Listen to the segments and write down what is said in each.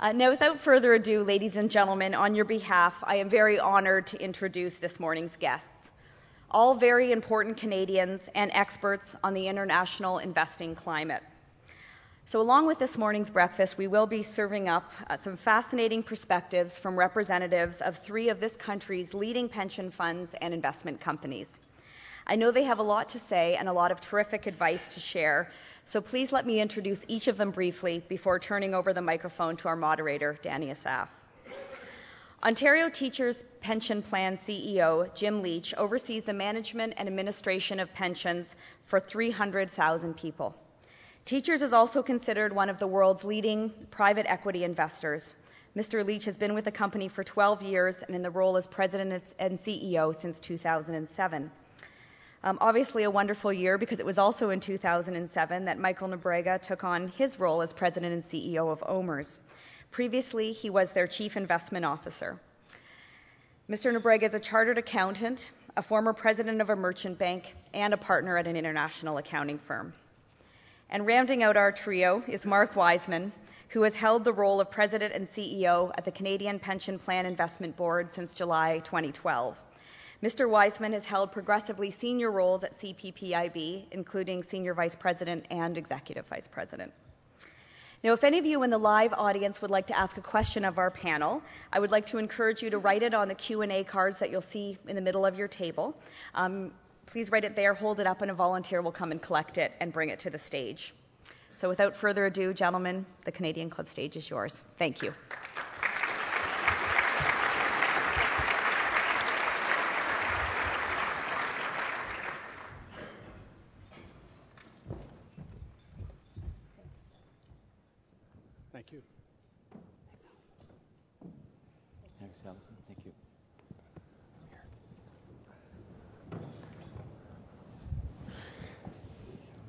Uh, now, without further ado, ladies and gentlemen, on your behalf, I am very honored to introduce this morning's guests. All very important Canadians and experts on the international investing climate. So, along with this morning's breakfast, we will be serving up uh, some fascinating perspectives from representatives of three of this country's leading pension funds and investment companies. I know they have a lot to say and a lot of terrific advice to share, so please let me introduce each of them briefly before turning over the microphone to our moderator, Danny Asaf. Ontario Teachers Pension Plan CEO Jim Leech oversees the management and administration of pensions for 300,000 people. Teachers is also considered one of the world's leading private equity investors. Mr. Leech has been with the company for 12 years and in the role as president and CEO since 2007. Um, obviously, a wonderful year because it was also in 2007 that Michael Nobrega took on his role as president and CEO of OMERS. Previously, he was their chief investment officer. Mr. Nobrega is a chartered accountant, a former president of a merchant bank, and a partner at an international accounting firm. And rounding out our trio is Mark Wiseman, who has held the role of president and CEO at the Canadian Pension Plan Investment Board since July 2012. Mr. Wiseman has held progressively senior roles at CPPIB, including Senior Vice President and Executive Vice President. Now, if any of you in the live audience would like to ask a question of our panel, I would like to encourage you to write it on the Q&A cards that you'll see in the middle of your table. Um, please write it there, hold it up, and a volunteer will come and collect it and bring it to the stage. So without further ado, gentlemen, the Canadian Club stage is yours. Thank you.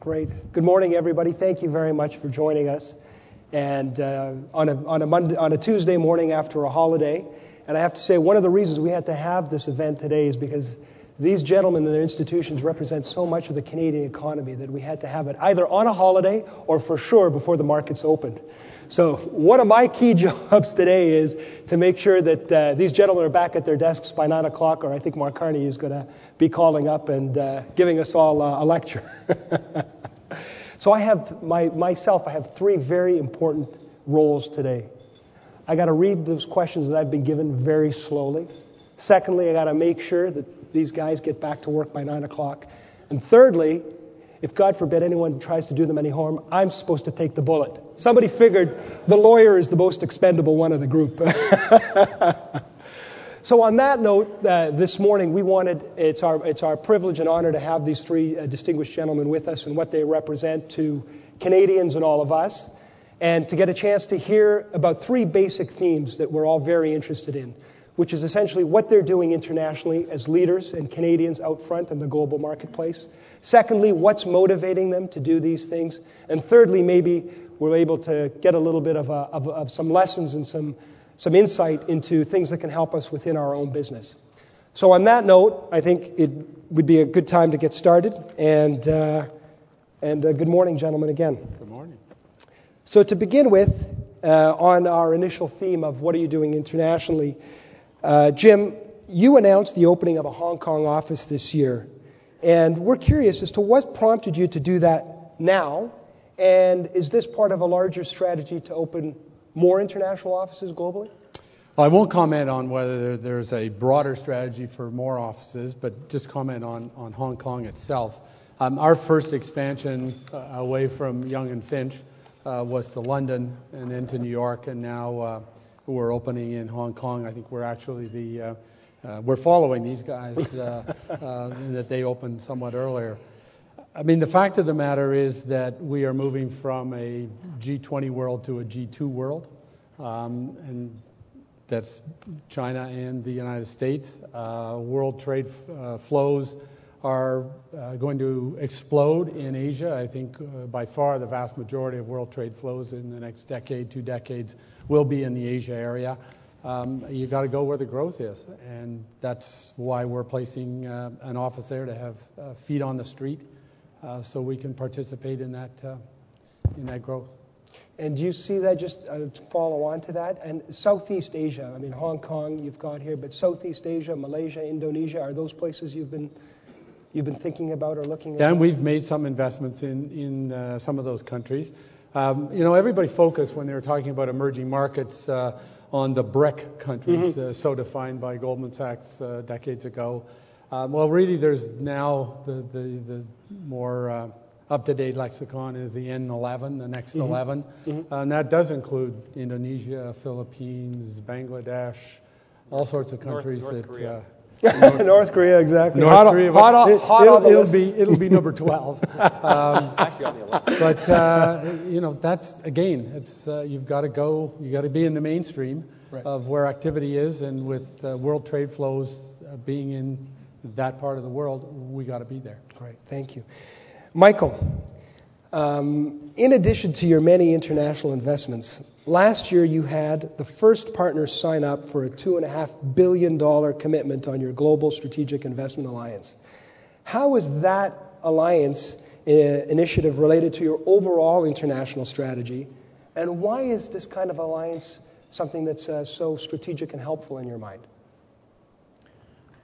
Great. Good morning, everybody. Thank you very much for joining us. And uh, on, a, on, a Monday, on a Tuesday morning after a holiday, and I have to say, one of the reasons we had to have this event today is because these gentlemen and their institutions represent so much of the Canadian economy that we had to have it either on a holiday or for sure before the markets opened. So, one of my key jobs today is to make sure that uh, these gentlemen are back at their desks by 9 o'clock, or I think Mark Carney is going to be calling up and uh, giving us all uh, a lecture. so I have my, myself, I have three very important roles today. I got to read those questions that I've been given very slowly. Secondly, I got to make sure that these guys get back to work by nine o'clock. And thirdly, if God forbid anyone tries to do them any harm, I'm supposed to take the bullet. Somebody figured the lawyer is the most expendable one of the group. So, on that note, uh, this morning we wanted, it's our, it's our privilege and honor to have these three uh, distinguished gentlemen with us and what they represent to Canadians and all of us, and to get a chance to hear about three basic themes that we're all very interested in, which is essentially what they're doing internationally as leaders and Canadians out front in the global marketplace. Secondly, what's motivating them to do these things. And thirdly, maybe we're able to get a little bit of, a, of, of some lessons and some some insight into things that can help us within our own business. So, on that note, I think it would be a good time to get started. And, uh, and uh, good morning, gentlemen, again. Good morning. So, to begin with, uh, on our initial theme of what are you doing internationally, uh, Jim, you announced the opening of a Hong Kong office this year. And we're curious as to what prompted you to do that now, and is this part of a larger strategy to open more international offices globally? I won't comment on whether there's a broader strategy for more offices, but just comment on, on Hong Kong itself. Um, our first expansion uh, away from Yonge and Finch uh, was to London and then to New York, and now uh, we're opening in Hong Kong. I think we're actually the uh, uh, we're following these guys uh, in that they opened somewhat earlier. I mean, the fact of the matter is that we are moving from a G20 world to a G2 world, um, and that's China and the United States. Uh, world trade uh, flows are uh, going to explode in Asia. I think uh, by far the vast majority of world trade flows in the next decade, two decades, will be in the Asia area. Um, you got to go where the growth is, and that's why we're placing uh, an office there to have uh, feet on the street so we can participate in that uh, in that growth. And do you see that just uh, to follow on to that? And Southeast Asia, I mean, Hong Kong, you've got here, but Southeast Asia, Malaysia, Indonesia, are those places you've been you've been thinking about or looking at? We've made some investments in in uh, some of those countries. Um, you know, everybody focused when they were talking about emerging markets uh, on the BRIC countries, mm-hmm. uh, so defined by Goldman Sachs uh, decades ago. Um, well, really, there's now the the, the more uh, up-to-date lexicon is the N11, the next mm-hmm. 11, mm-hmm. and that does include Indonesia, Philippines, Bangladesh, all sorts of countries North, North that. Korea. Uh, North Korea, exactly. North hot, Korea, hot, hot, it, hot it'll, it'll be it'll be number 12. um, Actually, on the 11. But uh, you know, that's again, it's uh, you've got to go, you got to be in the mainstream right. of where activity is, and with uh, world trade flows uh, being in that part of the world, we got to be there. Great, thank you. Michael, um, in addition to your many international investments, last year you had the first partner sign up for a $2.5 billion commitment on your Global Strategic Investment Alliance. How is that alliance uh, initiative related to your overall international strategy? And why is this kind of alliance something that's uh, so strategic and helpful in your mind?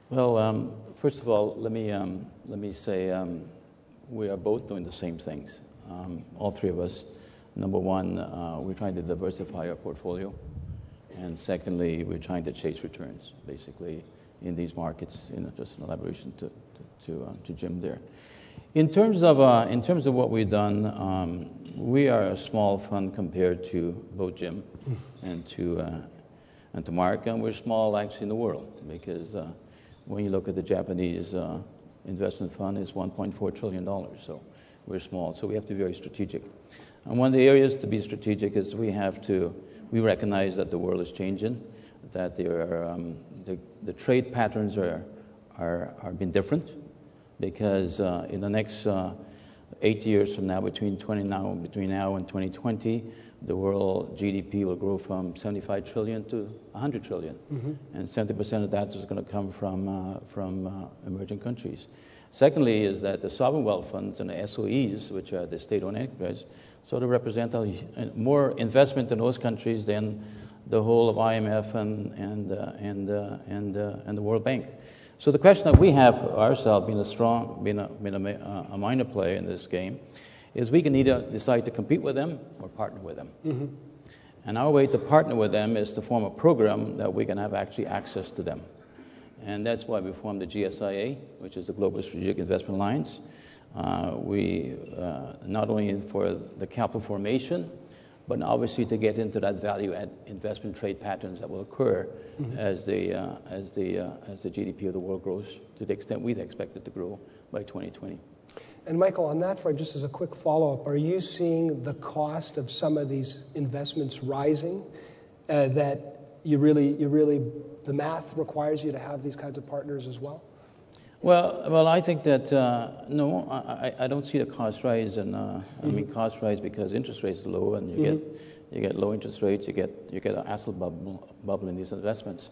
Well, um, first of all, let me, um, let me say um, we are both doing the same things, um, all three of us. Number one, uh, we're trying to diversify our portfolio. And secondly, we're trying to chase returns, basically, in these markets, you know, just an elaboration to, to, to, uh, to Jim there. In terms of, uh, in terms of what we've done, um, we are a small fund compared to both Jim and to, uh, and to Mark, and we're small actually in the world because uh, when you look at the Japanese uh, investment fund it's $1.4 trillion. So we're small, so we have to be very strategic. And one of the areas to be strategic is we have to, we recognize that the world is changing, that there are, um, the, the trade patterns are, are, are being different, because uh, in the next uh, eight years from now, between 20 now, between now and 2020, the world GDP will grow from 75 trillion to 100 trillion. Mm-hmm. and 70% of that is going to come from uh, from uh, emerging countries. Secondly, is that the sovereign wealth funds and the SOEs, which are the state-owned enterprises, sort of represent a, more investment in those countries than the whole of IMF and and uh, and uh, and uh, and the World Bank. So the question that we have ourselves, being a strong, being a, being a, uh, a minor player in this game, is we can either decide to compete with them or partner with them. Mm-hmm. And our way to partner with them is to form a program that we can have actually access to them. And that's why we formed the GSIA, which is the Global Strategic Investment Alliance. Uh, we, uh, not only for the capital formation, but obviously to get into that value add investment trade patterns that will occur mm-hmm. as, the, uh, as, the, uh, as the GDP of the world grows to the extent we'd expect it to grow by 2020. And Michael, on that front, just as a quick follow-up, are you seeing the cost of some of these investments rising? Uh, that you really, you really, the math requires you to have these kinds of partners as well. Well, well, I think that uh, no, I, I don't see the cost rise, and uh, mm-hmm. I mean cost rise because interest rates are low, and you mm-hmm. get you get low interest rates, you get you get an asset bubble, bubble in these investments.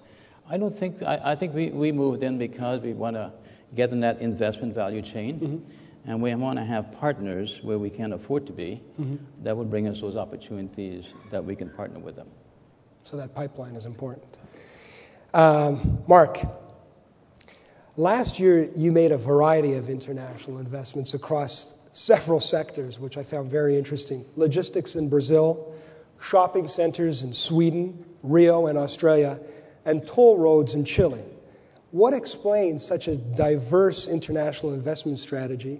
I don't think I, I think we, we moved in because we want to get in that investment value chain. And we want to have partners where we can't afford to be mm-hmm. that would bring us those opportunities that we can partner with them. So that pipeline is important. Um, Mark, last year you made a variety of international investments across several sectors, which I found very interesting logistics in Brazil, shopping centers in Sweden, Rio, and Australia, and toll roads in Chile. What explains such a diverse international investment strategy?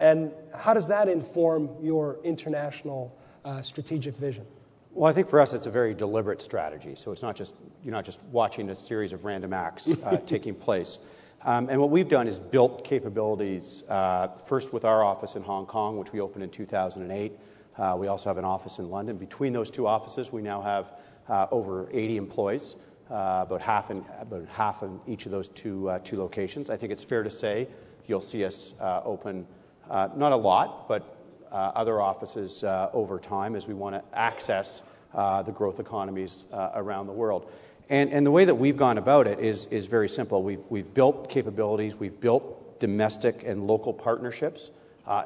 And how does that inform your international uh, strategic vision? Well, I think for us it's a very deliberate strategy. So it's not just you're not just watching a series of random acts uh, taking place. Um, and what we've done is built capabilities uh, first with our office in Hong Kong, which we opened in 2008. Uh, we also have an office in London. Between those two offices, we now have uh, over 80 employees, uh, about half in about half in each of those two uh, two locations. I think it's fair to say you'll see us open uh, not a lot, but uh, other offices uh, over time as we want to access the growth economies around the world. And, the way that we've gone about it is, very simple. We've, we've built capabilities, we've built domestic and local partnerships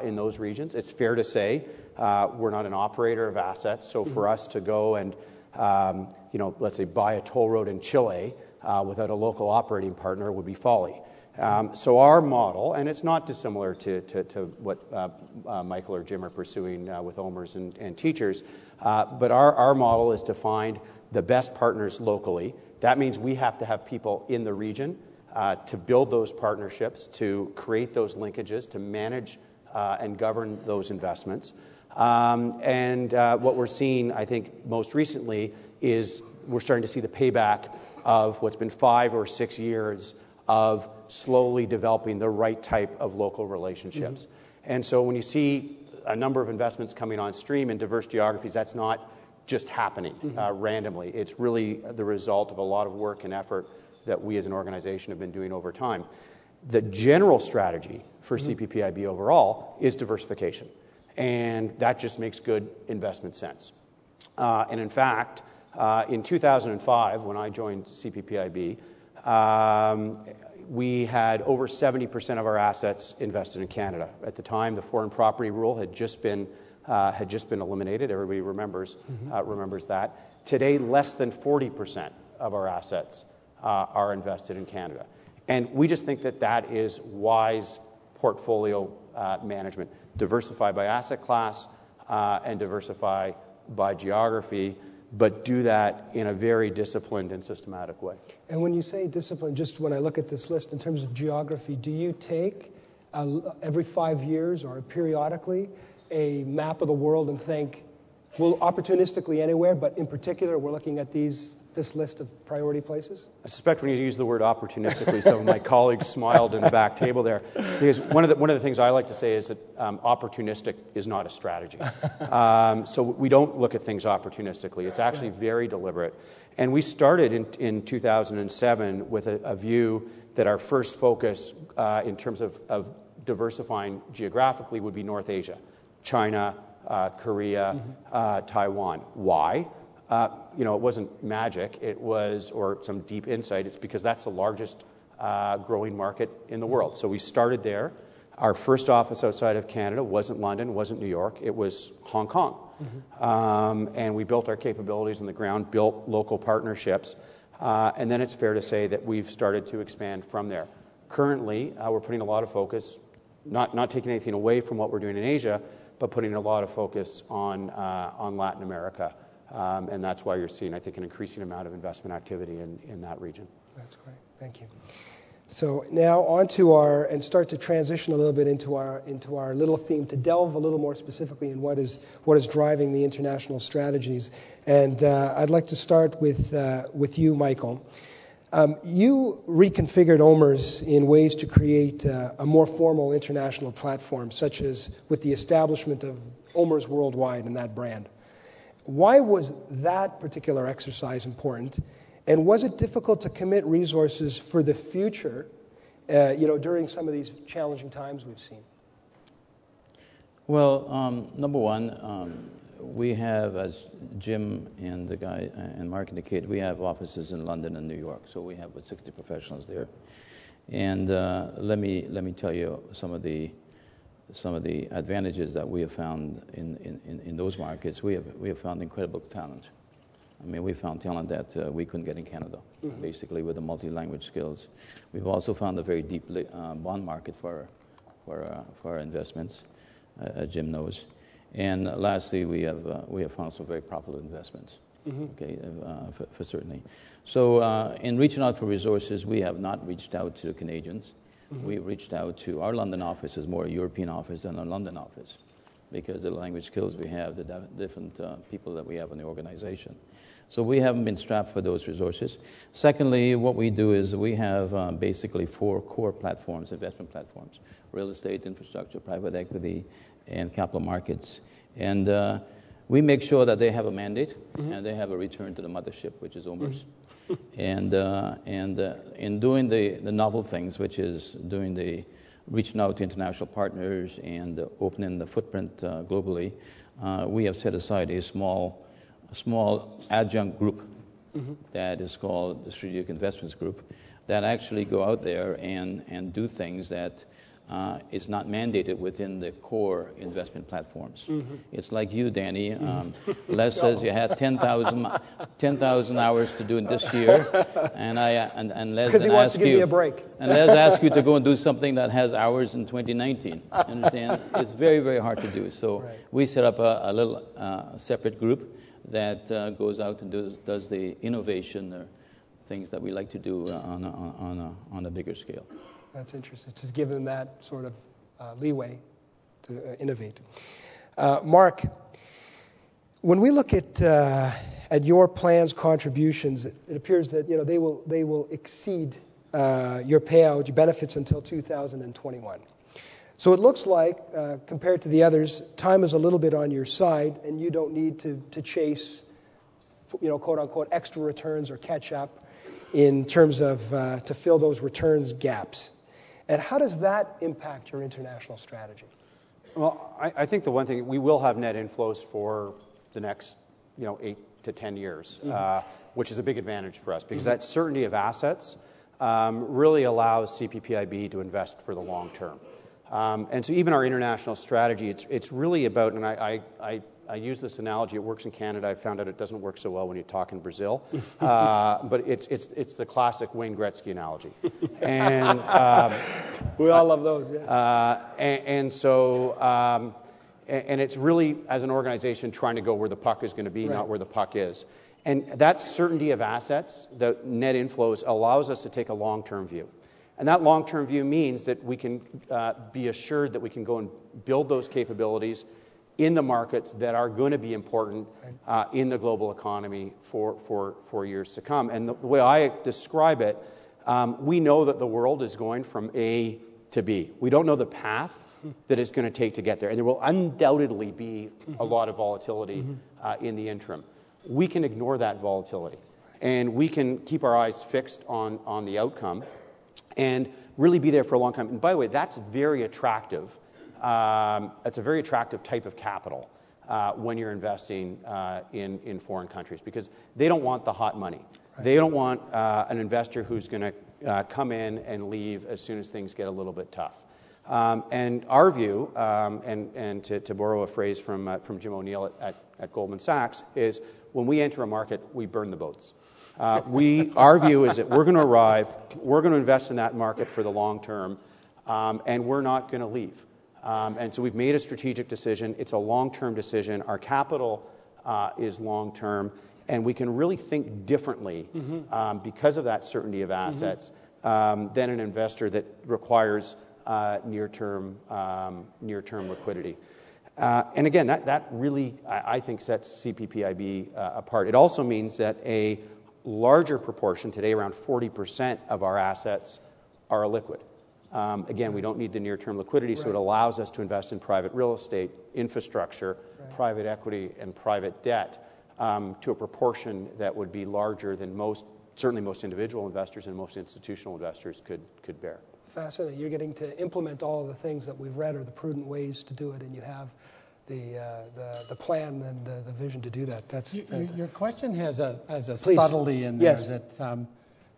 in those regions. It's fair to say we're not an operator of assets. So for us to go and, um you know, let's say, buy a toll road in Chile without a local operating partner would be folly. Um, so our model, and it's not dissimilar to what uh, uh, Michael or Jim are pursuing uh, with OMERS and teachers, but our model is to find the best partners locally. That means we have to have people in the region to build those partnerships, to create those linkages, to manage and govern those investments. Um, and what we're seeing, I think, most recently is we're starting to see the payback of what's been five or six years of slowly developing the right type of local relationships. Mm-hmm. And so when you see a number of investments coming on stream in diverse geographies, that's not just happening mm-hmm. uh, randomly. It's really the result of a lot of work and effort that we as an organization have been doing over time. The general strategy for mm-hmm. CPPIB overall is diversification. And that just makes good investment sense. Uh, and in fact, uh, in 2005, when I joined CPPIB, Um, we had over 70% of our assets invested in Canada. At the time, the foreign property rule had just been uh, eliminated. Everybody mm-hmm. uh, remembers that. Today, less than 40% of our assets uh, are invested in Canada. And we just think that that is wise portfolio management, diversify by asset class and diversify by geography, but do that in a very disciplined and systematic way. And when you say discipline, just when I look at this list in terms of geography, do you take every five years or periodically a map of the world and think, well, opportunistically anywhere, but in particular, we're looking at this list of priority places? I suspect when you use the word opportunistically, some of my colleagues smiled in the back table there. Because one of the things I like to say is that um, opportunistic is not a strategy. Um, so we don't look at things opportunistically. It's actually very deliberate. And we started in 2007 with a view that our first focus uh, in terms of diversifying geographically would be North Asia, China, uh, Korea, mm-hmm. uh, Taiwan. Why? Uh, it wasn't magic. It was or some deep insight. It's because that's the largest uh, growing market in the world. So we started there. Our first office outside of Canada wasn't London, wasn't New York. It was Hong Kong. Mm-hmm. Um, and we built our capabilities on the ground, built local partnerships. Uh, and then it's fair to say that we've started to expand from there. Currently, we're putting a lot of focus, not not taking anything away from what we're doing in Asia, but putting a lot of focus on Latin America. Um, and that's why you're seeing, I think, an increasing amount of investment activity in that region. That's great. Thank you. So now on to our and start to transition a little bit into our little theme to delve a little more specifically in what is driving the international strategies. And uh, I'd like to start with uh, you, Michael. Um, you reconfigured OMERS in ways to create uh, a more formal international platform, such as with the establishment of OMERS Worldwide and that brand. Why was that particular exercise important? And was it difficult to commit resources for the future uh, You know, during some of these challenging times we've seen? Well, um, number one, um, we have, as Jim and the guy uh, and Mark indicated, we have offices in London and New York. So we have about 60 professionals there. And uh, let me tell you some of the advantages that we have found in those markets. We have found incredible talent. I mean, we found talent that uh, we couldn't get in Canada, mm-hmm. basically, with the multi-language skills. We've also found a very deep uh, bond market for our investments, uh, as Jim knows. And lastly, we have found some very profitable investments, mm-hmm. okay, for certainly. So in reaching out for resources, we have not reached out to the Canadians. We mm-hmm. reached out to our London office as more a European office than a London office because the language skills we have, the different uh, people that we have in the organization. So we haven't been strapped for those resources. Secondly, what we do is we have uh, basically four core platforms, investment platforms: real estate, infrastructure, private equity, and capital markets. And uh, we make sure that they have a mandate mm-hmm. and they have a return to the mothership, which is OMERS. And uh, and uh, in doing the the novel things, which is doing the reaching out to international partners and opening the footprint uh, globally, we have set aside a small small adjunct group mm-hmm. that is called the Strategic Investments Group that actually go out there and and do things that uh, is not mandated within the core investment platforms. Mm-hmm. It's like you, Danny. Um, Les says you had 10,000 10, hours to do it this year, and I and, and Les because he wants to give you, me a break. and Les asked you to go and do something that has hours in 2019. Understand? it's very very hard to do. So right. we set up a, a little uh, separate group that uh, goes out and does, does the innovation or things that we like to do uh, on a, on a, on a bigger scale. That's interesting. to give them that sort of uh, leeway to uh, innovate. Uh, Mark, when we look at uh, at your plan's contributions, it appears that you know they will they will exceed uh, your payout, your benefits until 2021. So it looks like, uh, compared to the others, time is a little bit on your side, and you don't need to to chase, you know, quote unquote, extra returns or catch up in terms of to fill those returns gaps. And how does that impact your international strategy? Well, I, I think the one thing we will have net inflows for the next, you know, eight to ten years, mm-hmm. uh, which is a big advantage for us because mm-hmm. that certainty of assets um, really allows CPPIB to invest for the long term. Um, and so even our international strategy, it's, it's really about, and I, I, I I use this analogy. It works in Canada. I found out it doesn't work so well when you talk in Brazil. Uh, but it's, it's, it's the classic Wayne Gretzky analogy. And um, we all love those. Yes. Uh, and, and, so, um, and, and, it's really as an organization trying to go where the puck is going to be, right. not where the puck is. And that certainty of assets, the net inflows, allows us to take a long-term view. And that long-term view means that we can uh, be assured that we can go and build those capabilities in the markets that are going to be important uh, in the global economy for, for, for years to come. And the, the way I describe it, um, we know that the world is going from A to B. We don't know the path that it's going to take to get there. And there will undoubtedly be a lot of volatility uh, in the interim. We can ignore that volatility and we can keep our eyes fixed on, on the outcome and really be there for a long time. And by the way, that's very attractive um, it's a very attractive type of capital uh, when you're investing uh, in, in foreign countries because they don't want the hot money. Right. They don't want uh, an investor who's going to uh, come in and leave as soon as things get a little bit tough. Um, and our view, um, and, and to, to, borrow a phrase from, uh, from Jim O'Neill at, at, at, Goldman Sachs, is when we enter a market, we burn the boats. Uh, we, our view is that we're going to arrive, we're going to invest in that market for the long term, um, and we're not going to leave. Um, and so we've made a strategic decision. It's a long-term decision. Our capital uh, is long-term, and we can really think differently mm-hmm. um, because of that certainty of mm-hmm. assets um, than an investor that requires uh, near-term um, liquidity. Uh, and again, that, that really, I, think, sets CPPIB apart. It also means that a larger proportion, today around 40% of our assets, are illiquid. Um, again, we don't need the near-term liquidity, so it allows us to invest in private real estate, infrastructure, private equity, and private debt um, to a proportion that would be larger than most, certainly most individual investors and most institutional investors could, could bear. Fascinating. You're getting to implement all of the things that we've read are the prudent ways to do it, and you have the, uh, the, the plan and the, the vision to do that. That's you, your question has a, has a subtlety in there that, um,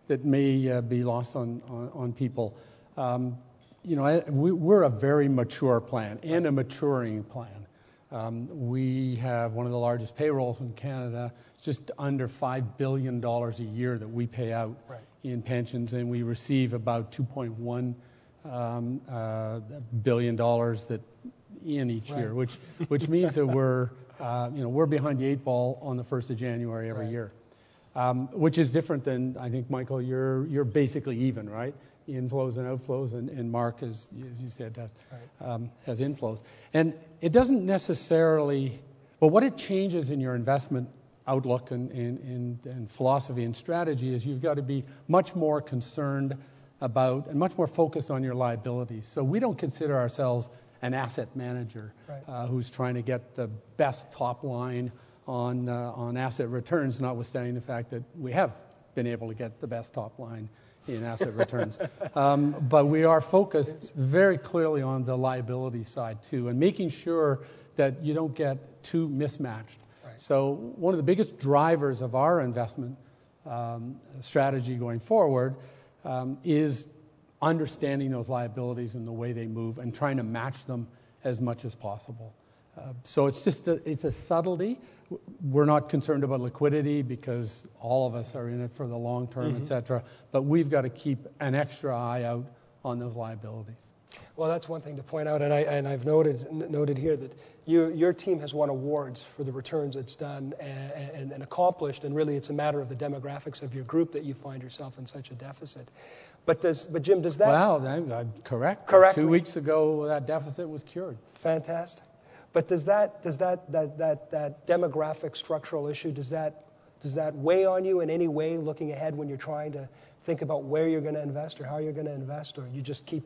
that may uh, be lost on, on, on people. Um, you know, we're a very mature plan and a maturing plan. Um, we have one of the largest payrolls in Canada, just under $5 billion a year that we pay out in pensions, and we receive about $2.1 um, uh, billion dollars that in each year, which which means that we're uh, you know we're behind the eight ball on the first of January every year, um, which is different than I think Michael. You're you're basically even, right? Inflows and outflows, and, and Mark, as, as you said, has, um, has inflows. And it doesn't necessarily, well, what it changes in your investment outlook and, and, and, and philosophy and strategy is you've got to be much more concerned about and much more focused on your liabilities. So we don't consider ourselves an asset manager right. uh, who's trying to get the best top line on uh, on asset returns, notwithstanding the fact that we have been able to get the best top line in asset returns. Um, but we are focused very clearly on the liability side too, and making sure that you don't get too mismatched. So one of the biggest drivers of our investment um, strategy going forward um, is understanding those liabilities and the way they move and trying to match them as much as possible. Uh, so it's just a, it's a subtlety. We're not concerned about liquidity because all of us are in it for the long term, mm-hmm. et cetera. But we've got to keep an extra eye out on those liabilities. Well, that's one thing to point out, and, I, and I've noted, noted here that you, your team has won awards for the returns it's done and, and, and, accomplished, and really it's a matter of the demographics of your group that you find yourself in such a deficit. But, does, but Jim, does that. Well, correct. Correctly. Two weeks ago, that deficit was cured. Fantastic. But does that, does that, that, that, that demographic structural issue, does that, does that weigh on you in any way looking ahead when you're trying to think about where you're going to invest or how you're going to invest, or you just keep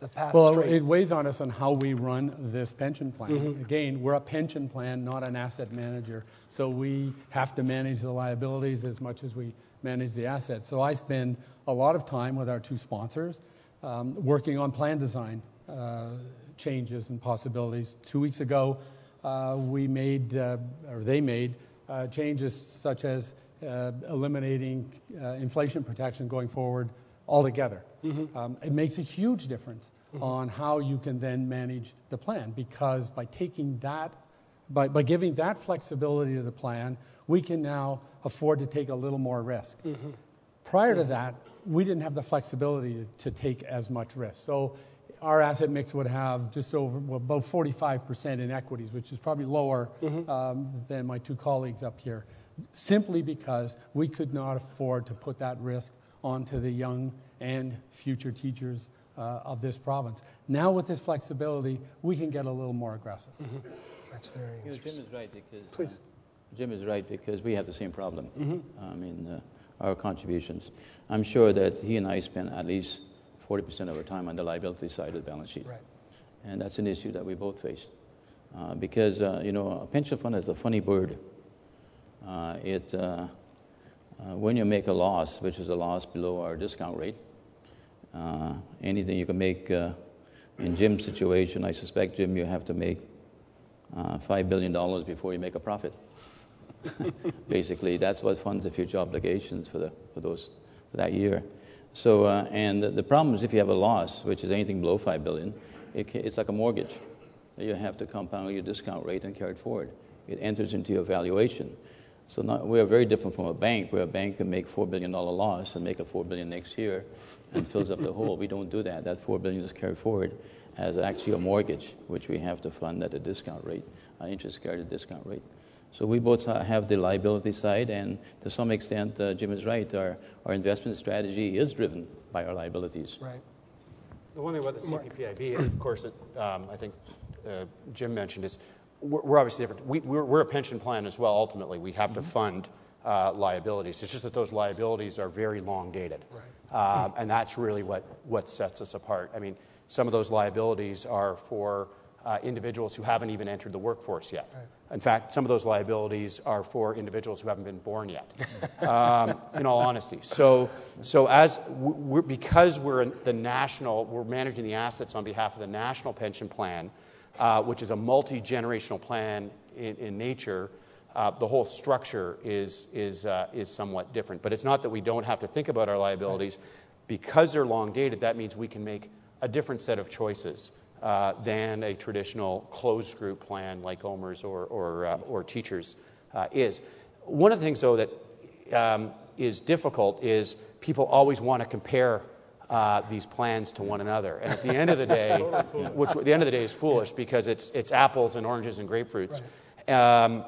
the path well, straight. it weighs on us on how we run this pension plan. Mm-hmm. Again, we're a pension plan, not an asset manager. So we have to manage the liabilities as much as we manage the assets. So I spend a lot of time with our two sponsors um, working on plan design uh, changes and possibilities. Two weeks ago, uh, we made, uh, or they made, uh, changes such as uh, eliminating uh, inflation protection going forward altogether. Mm-hmm. Um, it makes a huge difference mm-hmm. on how you can then manage the plan because by taking that, by, by giving that flexibility to the plan, we can now afford to take a little more risk. Mm-hmm. Prior to that, we didn't have the flexibility to, to, take as much risk. So our asset mix would have just over well, about 45% in equities, which is probably lower mm-hmm. um, than my two colleagues up here, simply because we could not afford to put that risk onto the young and future teachers uh, of this province. Now, with this flexibility, we can get a little more aggressive. Mm-hmm. That's very you know, Jim is right because Please. Uh, Jim is right because we have the same problem. Mm-hmm. I mean, uh, our contributions. I'm sure that he and I spend at least 40% of our time on the liability side of the balance sheet, right. and that's an issue that we both face. Uh, because uh, you know, a pension fund is a funny bird. Uh, it uh, when you make a loss, which is a loss below our discount rate, uh, anything you can make uh, in Jim's situation, I suspect, Jim, you have to make uh, $5 billion before you make a profit. Basically, that's what funds the future obligations for, the, for, those, for that year. So, uh, and the problem is if you have a loss, which is anything below 5 billion, it, it's like a mortgage. You have to compound your discount rate and carry it forward. It enters into your valuation. So not, we are very different from a bank, where a bank can make $4 billion loss and make a 4 billion next year and fills up the hole. We don't do that. That 4 billion is carried forward as actually a mortgage, which we have to fund at a discount rate, an interest carried discount rate. So we both have the liability side, and to some extent, uh, Jim is right. Our, our investment strategy is driven by our liabilities. Right. The one thing about the CPPIB, of course, that um, I think uh, Jim mentioned is we're obviously different. We, we're, we're, a pension plan as well. Ultimately, we have mm-hmm. to fund uh, liabilities. It's just that those liabilities are very long dated, right. um, and that's really what what sets us apart. I mean, some of those liabilities are for uh, individuals who haven't even entered the workforce yet. Right. In fact, some of those liabilities are for individuals who haven't been born yet. um, in all honesty, so so as we're, because we're the national, we're managing the assets on behalf of the national pension plan uh, which is a multi generational plan in, in nature, uh, the whole structure is, is, uh, is somewhat different. But it's not that we don't have to think about our liabilities. Because they're long dated, that means we can make a different set of choices uh, than a traditional closed group plan like OMERS or, or, uh, or teachers uh, is. One of the things, though, that um, is difficult is people always want to compare uh, these plans to one another. And at the end of the day, which at the end of the day is foolish because it's it's apples and oranges and grapefruits, right. um,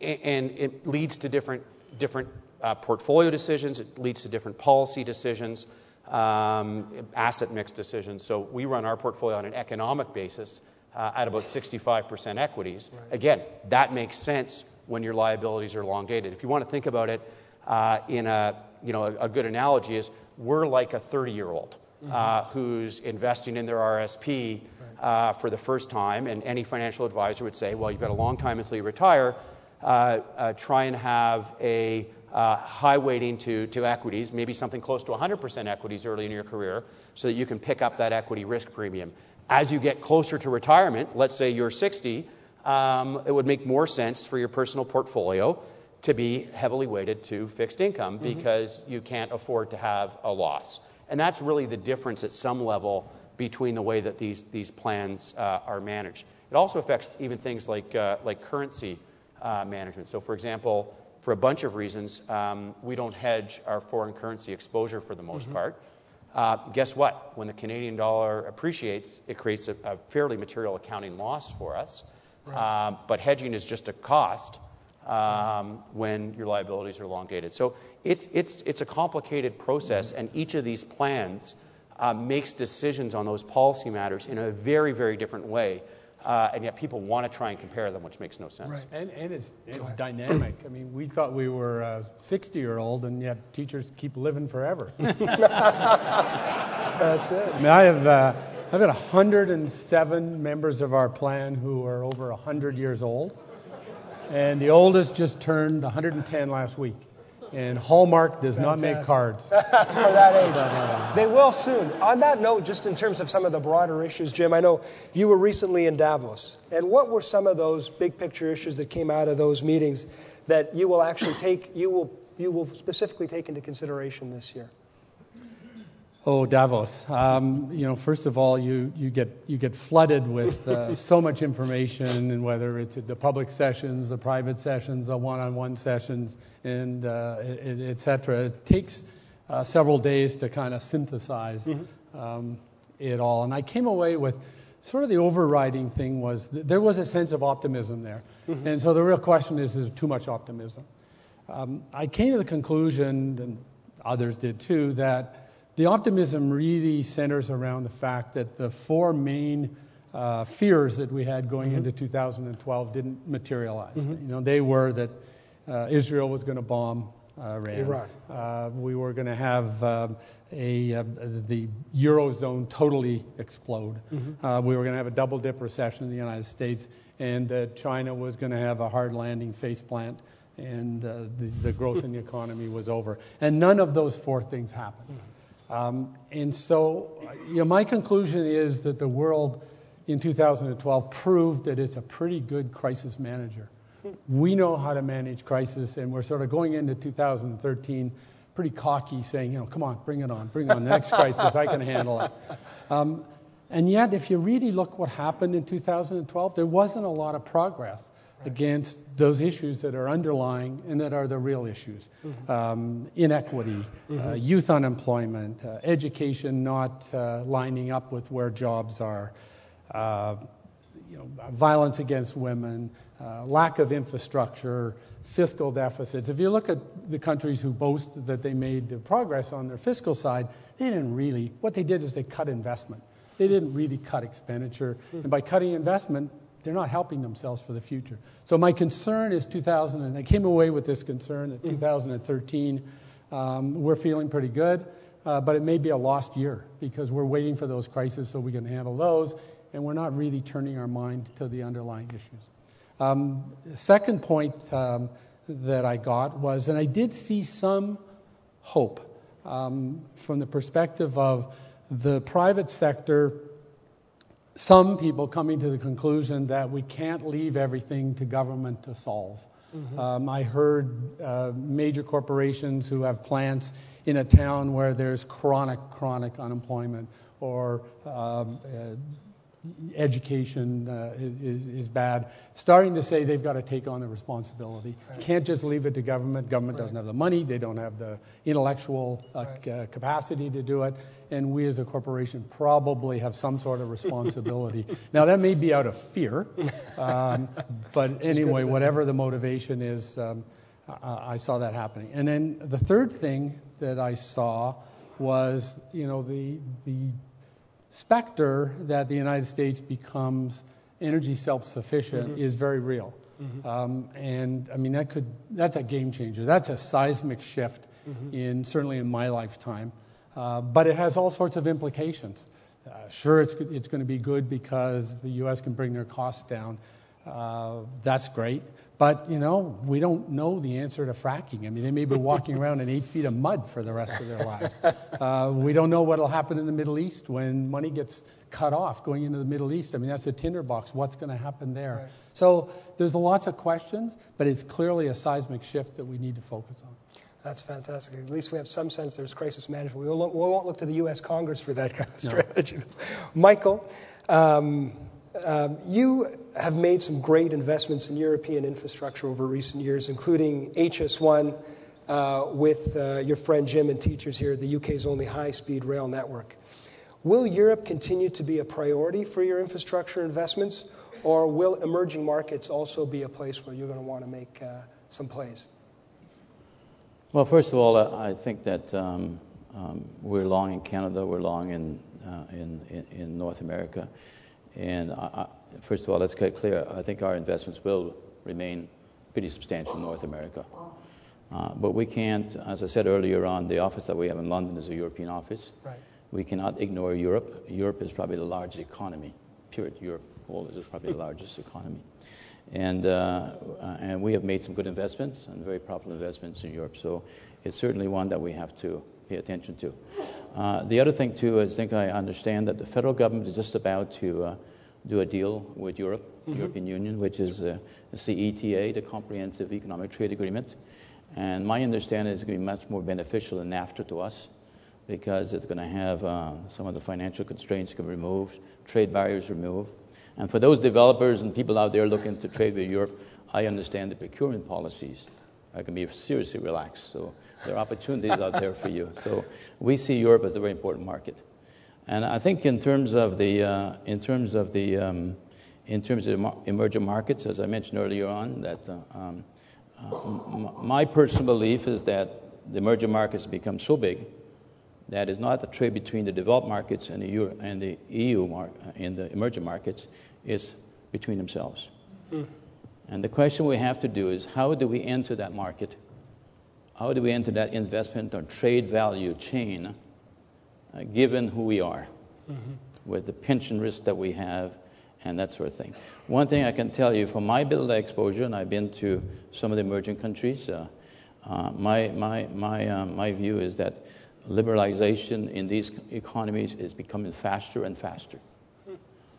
and it leads to different different uh, portfolio decisions. It leads to different policy decisions, um, asset mix decisions. So we run our portfolio on an economic basis uh, at about 65% equities. Right. Again, that makes sense when your liabilities are long dated. If you want to think about it uh, in a you know a, a good analogy is we're like a 30 year old mm-hmm. uh, who's investing in their RSP uh, for the first time, and any financial advisor would say, well, you've got a long time until you retire. Uh, uh try and have a uh, high weighting to, to equities, maybe something close to 100% equities early in your career, so that you can pick up that equity risk premium. As you get closer to retirement, let's say you're 60, um, it would make more sense for your personal portfolio to be heavily weighted to fixed income mm-hmm. because you can't afford to have a loss. And that's really the difference at some level between the way that these, these plans uh, are managed. It also affects even things like, uh, like currency uh, management. So, for example, for a bunch of reasons, um, we don't hedge our foreign currency exposure for the most mm-hmm. part. Uh, guess what? When the Canadian dollar appreciates, it creates a, a fairly material accounting loss for us. Right. Um, but hedging is just a cost um, when your liabilities are long dated. So it's, it's, it's a complicated process, and each of these plans uh, makes decisions on those policy matters in a very, very different way. Uh, and yet people want to try and compare them, which makes no sense. Right. And, and it's, it's dynamic. I mean, we thought we were uh, 60 year old, and yet teachers keep living forever. That's it. I mean, I have, uh, I've got 107 members of our plan who are over 100 years old, and the oldest just turned 110 last week and Hallmark does Fantastic. not make cards. For that age. they will soon. On that note, just in terms of some of the broader issues, Jim, I know you were recently in Davos. And what were some of those big picture issues that came out of those meetings that you will actually take, you will, you will specifically take into consideration this year? Oh, Davos. Um, you know, first of all, you, you get you get flooded with uh, so much information, and whether it's the public sessions, the private sessions, the one-on-one sessions, and uh, et, et cetera. It takes uh, several days to kind of synthesize mm-hmm. um, it all. And I came away with sort of the overriding thing was th- there was a sense of optimism there. Mm-hmm. And so the real question is, is there too much optimism? Um, I came to the conclusion, and others did too, that the optimism really centers around the fact that the four main uh, fears that we had going mm-hmm. into 2012 didn't materialize. Mm-hmm. You know, they were that uh, Israel was going to bomb uh, Iran. Iran. Uh, we were going to have uh, a uh, the eurozone totally explode. Mm-hmm. we were going to have a double dip recession in the United States, and that China was going to have a hard landing face plant, and the, the growth in the economy was over. And none of those four things happened. Mm-hmm. Um, and so, my conclusion is that the world in 2012 proved that it's a pretty good crisis manager. We know how to manage crisis, and we're sort of going into 2013 pretty cocky, saying, you know, come on, bring it on, bring on the next crisis, I can handle it. Um, and yet, if you really look what happened in 2012, there wasn't a lot of progress against those issues that are underlying and that are the real issues mm-hmm. um, inequity, uh, mm-hmm. uh, youth unemployment, uh, education not uh, lining up with where jobs are, uh, you know, violence against women, uh, lack of infrastructure, fiscal deficits. If you look at the countries who boast that they made progress on their fiscal side, they didn't really. What they did is they cut investment. They didn't really cut expenditure. Mm-hmm. And by cutting investment, they're not helping themselves for the future. So my concern is 2000, and I came away with this concern that 2013, um, we're feeling pretty good, uh, but it may be a lost year because we're waiting for those crises so we can handle those, and we're not really turning our mind to the underlying issues. Um, second point um, that I got was, and I did see some hope um, from the perspective of the private sector some people coming to the conclusion that we can't leave everything to government to solve. Mm-hmm. Um, I heard uh, major corporations who have plants in a town where there's chronic, chronic unemployment or um, uh, education uh, is, is, bad, starting to say they've got to take on the responsibility. Right. Can't just leave it to government. Government right. doesn't have the money, they don't have the intellectual uh, right. c- uh, capacity to do it, and we as a corporation probably have some sort of responsibility. now, that may be out of fear, um, but anyway, whatever the motivation is, um, I, I saw that happening. And then the third thing that I saw was, you know, the the specter that the United States becomes energy self-sufficient mm-hmm. is very real. Mm-hmm. Um, and I mean that could that's a game changer. That's a seismic shift mm-hmm. in certainly in my lifetime. Uh, but it has all sorts of implications. Uh, sure, it's it's going to be good because the U.S. can bring their costs down. Uh, that's great. But, you know, we don't know the answer to fracking. I mean, they may be walking around in eight feet of mud for the rest of their lives. Uh, we don't know what will happen in the Middle East when money gets cut off going into the Middle East. I mean, that's a tinderbox. What's going to happen there? Right. So there's lots of questions, but it's clearly a seismic shift that we need to focus on. That's fantastic. At least we have some sense there's crisis management. We won't, we won't look to the U.S. Congress for that kind of strategy. No. Michael, um, um, you have made some great investments in European infrastructure over recent years, including HS1 uh, with uh, your friend Jim and teachers here, the UK's only high speed rail network. Will Europe continue to be a priority for your infrastructure investments, or will emerging markets also be a place where you're going to want to make uh, some plays? Well, first of all, I think that um, um, we're long in Canada, we're long in, uh, in, in, North America. And I, I, first of all, let's get clear. I think our investments will remain pretty substantial in North America. Uh, but we can't, as I said earlier on, the office that we have in London is a European office. Right. We cannot ignore Europe. Europe is probably the largest economy. Period. Europe, is probably the largest economy. And, uh, and we have made some good investments and very profitable investments in Europe. So it's certainly one that we have to pay attention to. Uh, the other thing, too, is I think I understand that the federal government is just about to uh, do a deal with Europe, mm-hmm. European Union, which is uh, the CETA, the Comprehensive Economic Trade Agreement. And my understanding is it's going to be much more beneficial than NAFTA to us because it's going to have uh, some of the financial constraints can be removed, trade barriers removed. And for those developers and people out there looking to trade with Europe, I understand the procurement policies going to be seriously relaxed. So there are opportunities out there for you. So we see Europe as a very important market. And I think in terms of the uh, in terms of the um, in terms of emerging markets, as I mentioned earlier on, that uh, um, uh, my personal belief is that the emerging markets become so big that is not the trade between the developed markets and the, Euro, and the EU mar- and the emerging markets, it's between themselves. Mm. And the question we have to do is how do we enter that market? How do we enter that investment or trade value chain uh, given who we are, mm-hmm. with the pension risk that we have and that sort of thing? One thing I can tell you from my build exposure, and I've been to some of the emerging countries, uh, uh, my, my, my, uh, my view is that liberalization in these economies is becoming faster and faster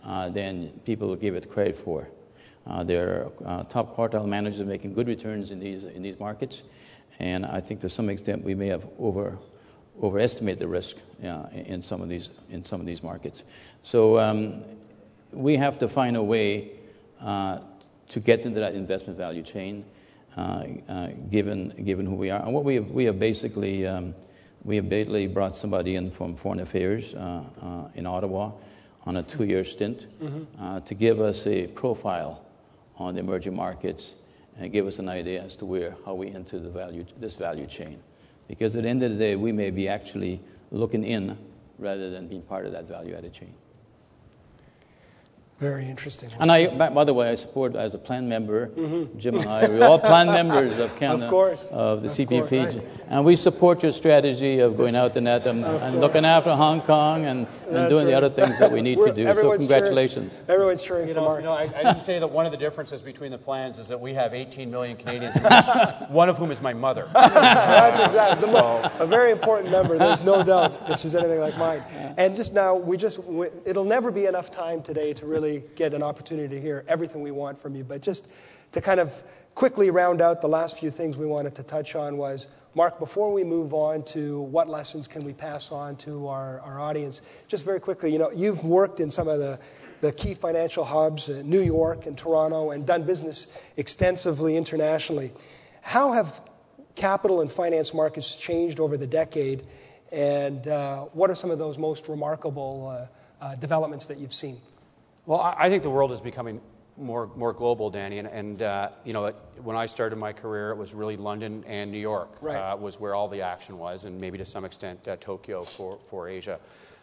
uh, than people give it credit for. Uh, there are uh, top quartile managers making good returns in these in these markets, and I think to some extent we may have over overestimated the risk uh, in some of these in some of these markets. So um, we have to find a way uh, to get into that investment value chain, uh, given given who we are and what we have, we have basically. Um, we have basically brought somebody in from Foreign Affairs uh, uh, in Ottawa on a two-year stint mm-hmm. Uh, to give us a profile on the emerging markets and give us an idea as to where, how we enter the value, this value chain. Because at the end of the day, we may be actually looking in rather than being part of that value-added chain. Very interesting. and I, by the way, I support as a plan member, mm-hmm. Jim and I, we're all plan members of Canada, of, course. of the of CPP, course. and we support your strategy of going out and, at them, and looking after Hong Kong and, and doing right. the other things that we need to do. So congratulations. Cheering, everyone's cheering you for know, Mark. You know, I, I, didn't say that one of the differences between the plans is that we have 18 million Canadians, one of whom is my mother. That's exactly so. a very important member. There's no doubt if she's anything like mine. And just now, we just we, it'll never be enough time today to really get an opportunity opportunity to hear everything we want from you. But just to kind of quickly round out the last few things we wanted to touch on was Mark, before we move on to what lessons can we pass on to our, our audience, just very quickly, you know, you've worked in some of the, the key financial hubs, uh, New York and Toronto, and done business extensively internationally. How have capital and finance markets changed over the decade, and uh, what are some of those most remarkable uh, uh developments that you've seen? Well, I think the world is becoming more more global, Danny. And, and uh, you know, when I started my career, it was really London and New York right. uh, was where all the action was, and maybe to some extent uh, Tokyo for for Asia.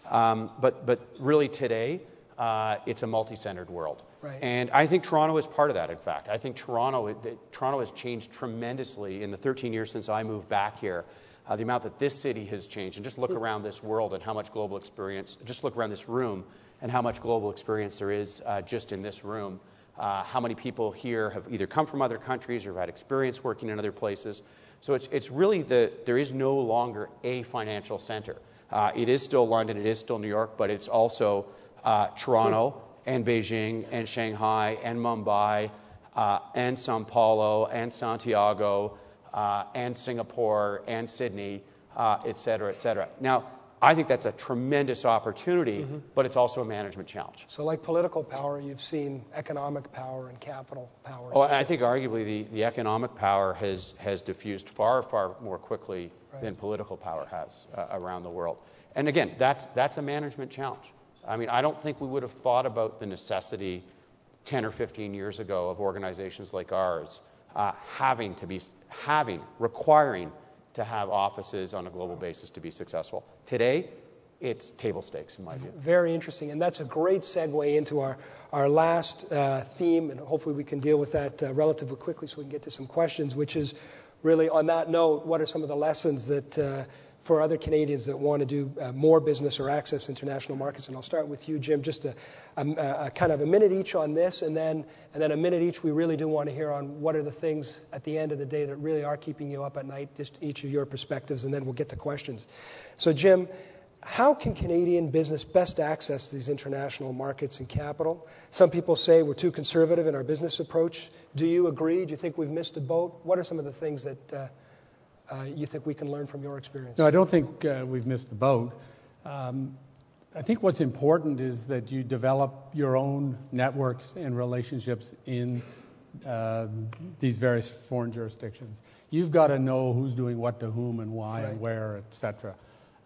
Um, but but really today, uh, it's a multi-centered world. Right. And I think Toronto is part of that. In fact, I think Toronto it, Toronto has changed tremendously in the 13 years since I moved back here. Uh, the amount that this city has changed, and just look around this world and how much global experience. Just look around this room and how much global experience there is uh, just in this room. Uh, how many people here have either come from other countries or have had experience working in other places. So it's, it's really the, there is no longer a financial center. Uh, it is still London, it is still New York, but it's also uh, Toronto and Beijing and Shanghai and Mumbai uh, and Sao Paulo and Santiago uh, and Singapore and Sydney, et cetera, et cetera. Now, I think that's a tremendous opportunity, mm-hmm. but it's also a management challenge. So, like political power, you've seen economic power and capital power. Oh, I think arguably the, the economic power has, has diffused far, far more quickly right. than political power has uh, around the world. And again, that's, that's a management challenge. I mean, I don't think we would have thought about the necessity 10 or 15 years ago of organizations like ours uh, having to be, having, requiring to have offices on a global basis to be successful. Today, it's table stakes, in my view. Very interesting. And that's a great segue into our, our last uh, theme, and hopefully we can deal with that uh, relatively quickly so we can get to some questions, which is really on that note, what are some of the lessons that uh, for other Canadians that want to do uh, more business or access international markets. And I'll start with you, Jim, just a, a, a, kind of a minute each on this, and then and then a minute each. We really do want to hear on what are the things at the end of the day that really are keeping you up at night. Just each of your perspectives, and then we'll get to questions. So, Jim. How can Canadian business best access these international markets and capital? Some people say we're too conservative in our business approach. Do you agree? Do you think we've missed a boat? What are some of the things that uh, you think we can learn from your experience? No, I don't think uh, we've missed the boat. Um, I think what's important is that you develop your own networks and relationships in uh, these various foreign jurisdictions. You've got to know who's doing what to whom and why and where, etc.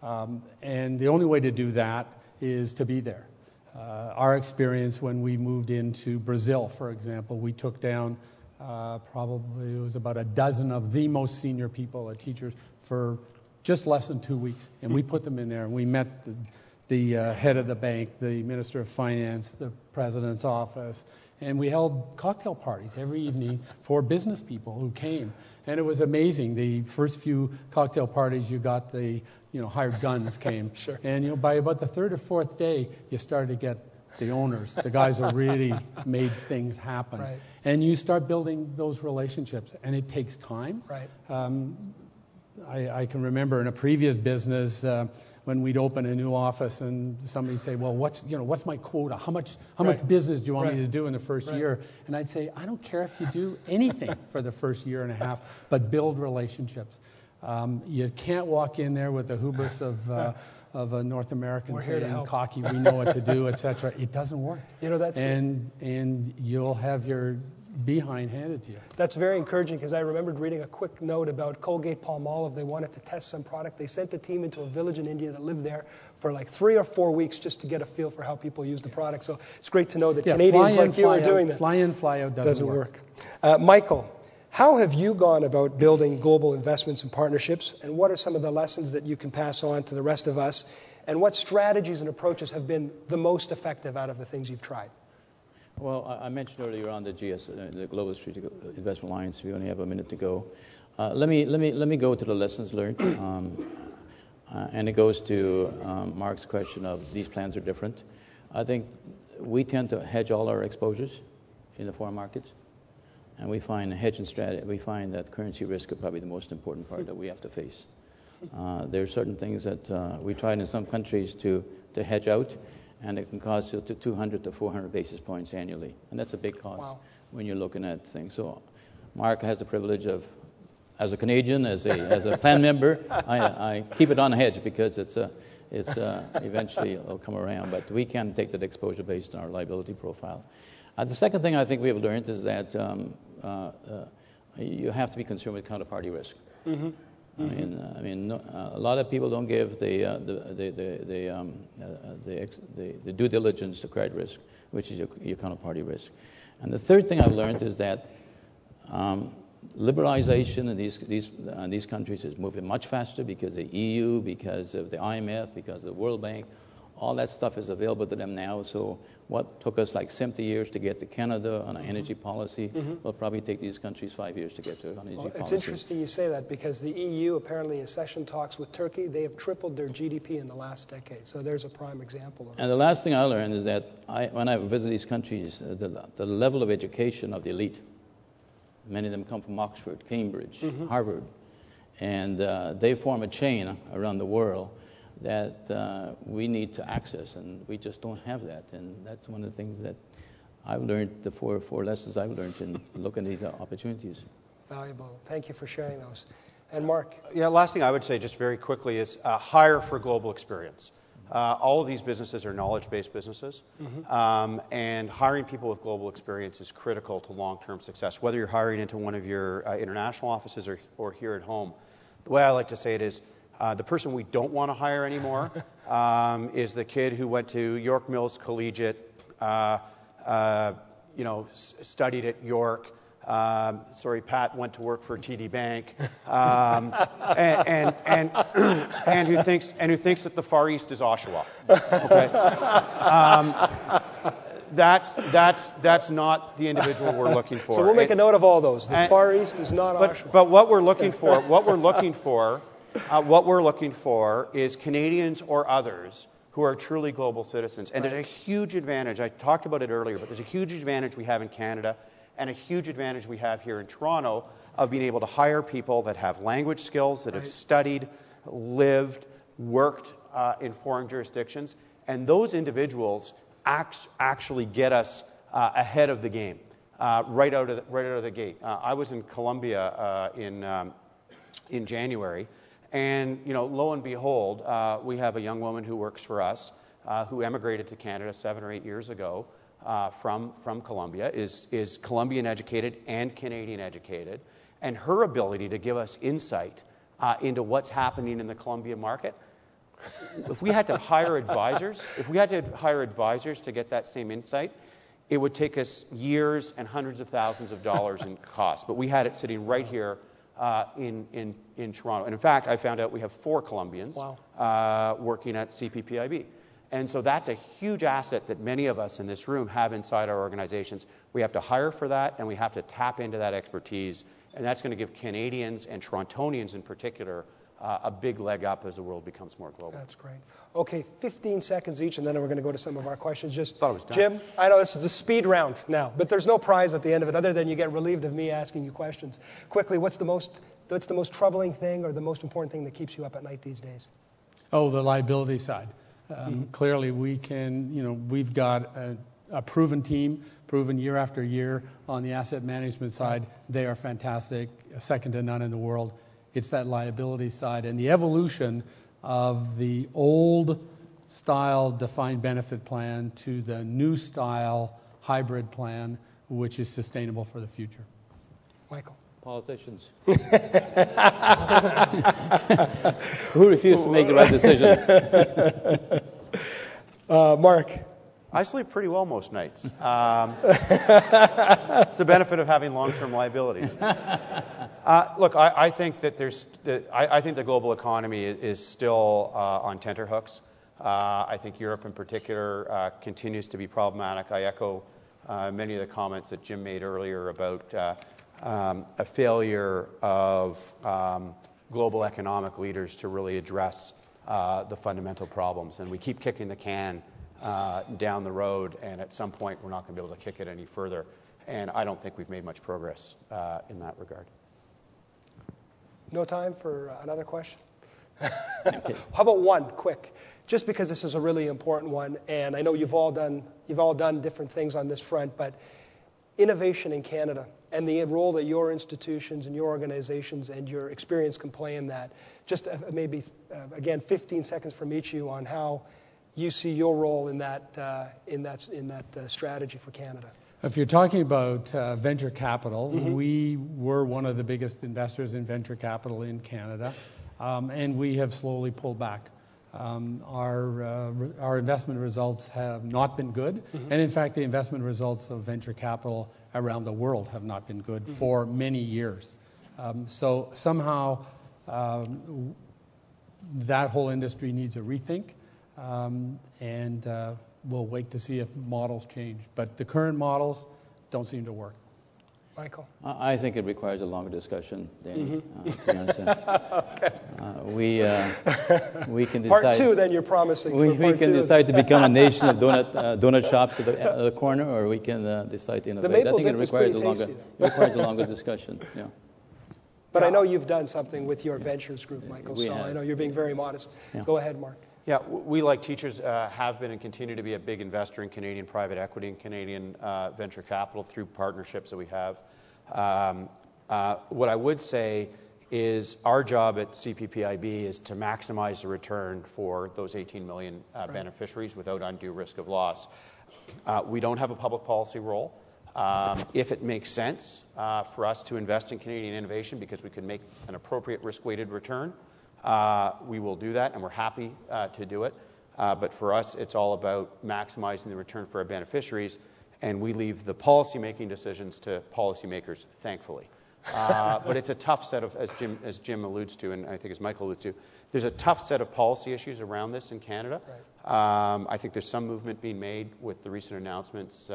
Um, and the only way to do that is to be there. Uh, our experience when we moved into Brazil, for example, we took down uh, probably it was about a dozen of the most senior people, uh, teachers, for just less than two weeks. And we put them in there, and we met the, the uh, head of the bank, the minister of finance, the president's office, and we held cocktail parties every evening for business people who came. And it was amazing. The first few cocktail parties, you got the you know hired guns came, sure. and you know by about the third or fourth day, you started to get the owners, the guys who really made things happen. Right. And you start building those relationships, and it takes time. Right. Um, I, I, can remember in a previous business uh, when we'd open a new office and somebody say, "Well, what's you know what's my quota? How much how right. much business do you want right. me to do in the first right. year?" And I'd say, "I don't care if you do anything for the first year and a half, but build relationships. Um, you can't walk in there with the hubris of." Uh, of a North American saying cocky, we know what to do, etc. It doesn't work. You know that's and and you'll have your behind handed to you. That's very encouraging because I remembered reading a quick note about Colgate Palmolive. They wanted to test some product. They sent a team into a village in India that lived there for like three or four weeks just to get a feel for how people use the product. So it's great to know that yeah, Canadians in, like you are doing that. Fly in, fly out doesn't, doesn't work. work. Uh, Michael, how have you gone about building global investments and partnerships, and what are some of the lessons that you can pass on to the rest of us? And what strategies and approaches have been the most effective out of the things you've tried? Well, I mentioned earlier on the GS, uh, the Global Strategic Investment Alliance. We only have a minute to go. Uh, let me let me let me go to the lessons learned, um, uh, and it goes to um, Mark's question of these plans are different. I think we tend to hedge all our exposures in the foreign markets, and we find hedging strategy. We find that currency risk is probably the most important part that we have to face. Uh, there are certain things that uh, we tried in some countries to to hedge out and it can cost you to 200 to 400 basis points annually, and that's a big cost wow. when you're looking at things. So, Mark has the privilege of, as a Canadian, as a as a plan member, I, I keep it on a hedge because it's a it's uh, eventually it'll come around, but we can take that exposure based on our liability profile. Uh, the second thing I think we have learned is that um, you have to be concerned with counterparty risk. Mm-hmm. Mm-hmm. I mean, uh, I mean, no, uh, a lot of people don't give the uh, the the the the, um, uh, the, ex- the, the due diligence to credit risk, which is your, your counterparty risk. And the third thing I've learned is that um, liberalization in these these uh, these countries is moving much faster because of the EU, because of the IMF, because of the World Bank, all that stuff is available to them now. So what took us like 70 years to get to Canada on an mm-hmm. energy policy mm-hmm. will probably take these countries five years to get to an energy well, policy. It's interesting you say that because the EU apparently in session talks with Turkey. They have tripled their GDP in the last decade. So there's a prime example of And the last thing I learned is that I, when I visit these countries, uh, the, the level of education of the elite, many of them come from Oxford, Cambridge, mm-hmm. Harvard, and uh, they form a chain around the world that uh, we need to access, and we just don't have that. And that's one of the things that I've learned, the four, four lessons I've learned in looking at these opportunities. Valuable. Thank you for sharing those. And Mark? Yeah, last thing I would say, just very quickly, is uh, hire for global experience. Uh, all of these businesses are knowledge-based businesses, mm-hmm. um, and hiring people with global experience is critical to long-term success. Whether you're hiring into one of your uh, international offices or, or here at home, the way I like to say it is, uh, the person we don't want to hire anymore um, is the kid who went to York Mills Collegiate, uh, uh, you know, s- studied at York, um, sorry, Pat went to work for TD Bank, um, and, and, and, and, who thinks, and who thinks that the Far East is Oshawa. Okay? Um, that's, that's, that's not the individual we're looking for. So we'll make a note of all those. The Far East is not but, Oshawa. But what we're looking for, what we're looking for, uh, what we're looking for is Canadians or others who are truly global citizens. And right. there's a huge advantage. I talked about it earlier, but there's a huge advantage we have in Canada and a huge advantage we have here in Toronto of being able to hire people that have language skills, that right. have studied, lived, worked uh, in foreign jurisdictions. And those individuals act, actually get us uh, ahead of the game uh, right, out of the, right out of the gate. Uh, I was in Colombia uh, in, um, in January. And you know, lo and behold, uh, we have a young woman who works for us who emigrated to Canada seven or eight years ago, uh, from, from Colombia, is, is Colombian educated and Canadian educated, and her ability to give us insight uh, into what's happening in the Colombian market. If we had to hire advisors, if we had to hire advisors to get that same insight, it would take us years and hundreds of thousands of dollars in cost. But we had it sitting right here uh, in, in, in Toronto. And in fact, I found out we have four Colombians wow. uh, working at CPPIB. And so that's a huge asset that many of us in this room have inside our organizations. We have to hire for that and we have to tap into that expertise. And that's going to give Canadians and Torontonians in particular uh, a big leg up as the world becomes more global. That's great. Okay, 15 seconds each, and then we're going to go to some of our questions. Just Thought it was done. Jim, I know this is a speed round now, but there's no prize at the end of it other than you get relieved of me asking you questions. Quickly, what's the most what's the most troubling thing or the most important thing that keeps you up at night these days? Oh, the liability side. Um, mm-hmm. Clearly, we can, you know, we've got a, a, proven team, proven year after year on the asset management side. They are fantastic, second to none in the world. It's that liability side and the evolution of the old style defined benefit plan to the new style hybrid plan, which is sustainable for the future. Michael politicians who refuse to make the right decisions. Uh, Mark. I sleep pretty well most nights. Um, it's the benefit of having long-term liabilities. Uh, look, I, I, think that there's, I, I, think the global economy is still uh, on tenterhooks. Uh, I think Europe, in particular, uh, continues to be problematic. I echo uh, many of the comments that Jim made earlier about um, a failure of um, global economic leaders to really address uh, the fundamental problems. And we keep kicking the can down the road, and at some point we're not going to be able to kick it any further. And I don't think we've made much progress uh, in that regard. No time for another question? How about one quick? Just because this is a really important one, and I know you've all done you've all done different things on this front, but innovation in Canada and the role that your institutions and your organizations and your experience can play in that. Just uh, maybe, uh, again, 15 seconds from each of you on how you see your role in that, uh, in that, in that uh, strategy for Canada. If you're talking about uh, venture capital, mm-hmm. we were one of the biggest investors in venture capital in Canada, um, and we have slowly pulled back. Um, our, uh, investment results have not been good, mm-hmm. and in fact, the investment results of venture capital around the world have not been good mm-hmm. for many years. Um, so somehow um, that whole industry needs a rethink, and uh, we'll wait to see if models change. But the current models don't seem to work. Michael? I think it requires a longer discussion, Danny, mm-hmm. uh, to be honest. okay. Uh, we, uh, we can decide. Part two, then you're promising. We, we can decide to become a nation of donut, uh, donut shops at the, at the, corner, or we can uh, decide to innovate. I think it requires a longer, it requires a longer discussion. Yeah. But I know you've done something with your ventures group, Michael, we so have. I know you're being very modest. Yeah. Go ahead, Mark. Yeah, we, like teachers, uh, have been and continue to be a big investor in Canadian private equity and Canadian uh, venture capital through partnerships that we have. Um, What I would say is our job at CPPIB is to maximize the return for those 18 million beneficiaries without undue risk of loss. We don't have a public policy role. If it makes sense for us to invest in Canadian innovation because we can make an appropriate risk-weighted return, Uh, we will do that, and we're happy uh, to do it. Uh, but for us, it's all about maximizing the return for our beneficiaries, and we leave the policymaking decisions to policymakers, thankfully. But it's a tough set of, as Jim alludes to, and I think as Michael alludes to, there's a tough set of policy issues around this in Canada. Um, I think there's some movement being made with the recent announcements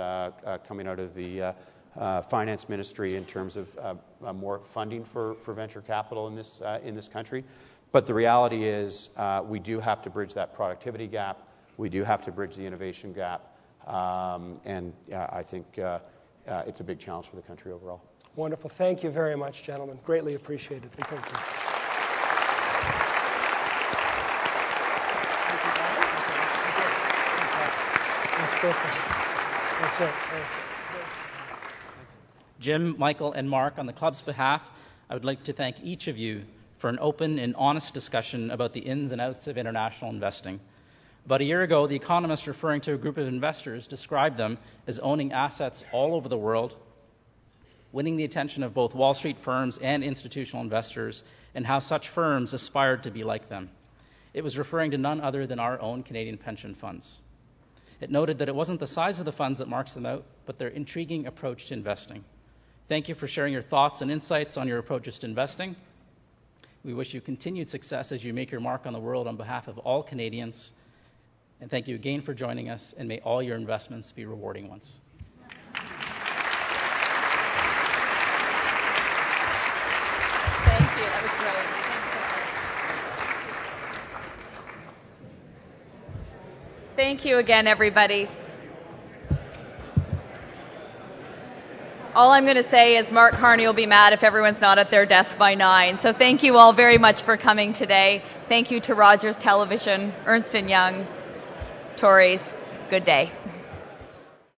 coming out of the finance ministry in terms of more funding for venture capital in this country. But the reality is uh, we do have to bridge that productivity gap. We do have to bridge the innovation gap. Um, and uh, I think uh, it's a big challenge for the country overall. Wonderful. Thank you very much, gentlemen. Greatly appreciated. Thank you. That's it. Jim, Michael, and Mark, on the club's behalf, I would like to thank each of you for an open and honest discussion about the ins and outs of international investing. About a year ago, The Economist, referring to a group of investors, described them as owning assets all over the world, winning the attention of both Wall Street firms and institutional investors, and how such firms aspired to be like them. It was referring to none other than our own Canadian pension funds. It noted that it wasn't the size of the funds that marks them out, but their intriguing approach to investing. Thank you for sharing your thoughts and insights on your approaches to investing. We wish you continued success as you make your mark on the world on behalf of all Canadians. And thank you again for joining us, and may all your investments be rewarding ones. Thank you that was great. Thank you again, everybody. All I'm going to say is Mark Carney will be mad if everyone's not at their desk by nine. So thank you all very much for coming today. Thank you to Rogers Television, Ernst & Young, Torys. Good day.